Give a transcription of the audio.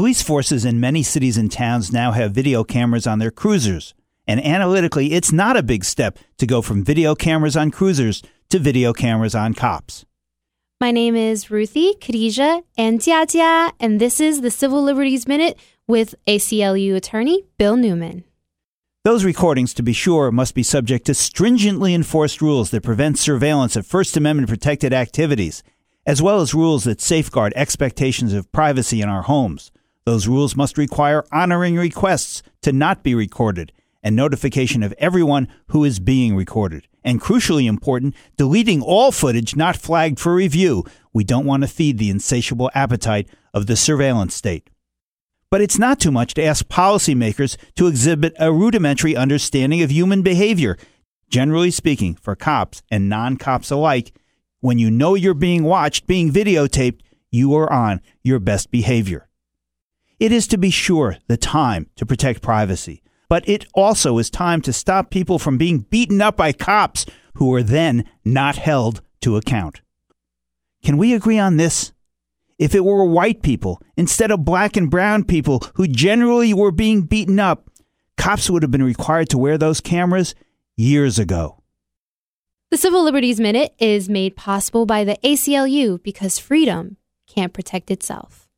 Police forces in many cities and towns now have video cameras on their cruisers, and analytically, it's not a big step to go from video cameras on cruisers to video cameras on cops. My name is Ruthie, Khadija, and Jia, and this is the Civil Liberties Minute with ACLU attorney Bill Newman. Those recordings, to be sure, must be subject to stringently enforced rules that prevent surveillance of First Amendment protected activities, as well as rules that safeguard expectations of privacy in our homes. Those rules must require honoring requests to not be recorded and notification of everyone who is being recorded. And crucially important, deleting all footage not flagged for review. We don't want to feed the insatiable appetite of the surveillance state. But it's not too much to ask policymakers to exhibit a rudimentary understanding of human behavior. Generally speaking, for cops and non cops alike, when you know you're being watched, being videotaped, you are on your best behavior. It is to be sure the time to protect privacy, but it also is time to stop people from being beaten up by cops who are then not held to account. Can we agree on this? If it were white people instead of black and brown people who generally were being beaten up, cops would have been required to wear those cameras years ago. The Civil Liberties Minute is made possible by the ACLU because freedom can't protect itself.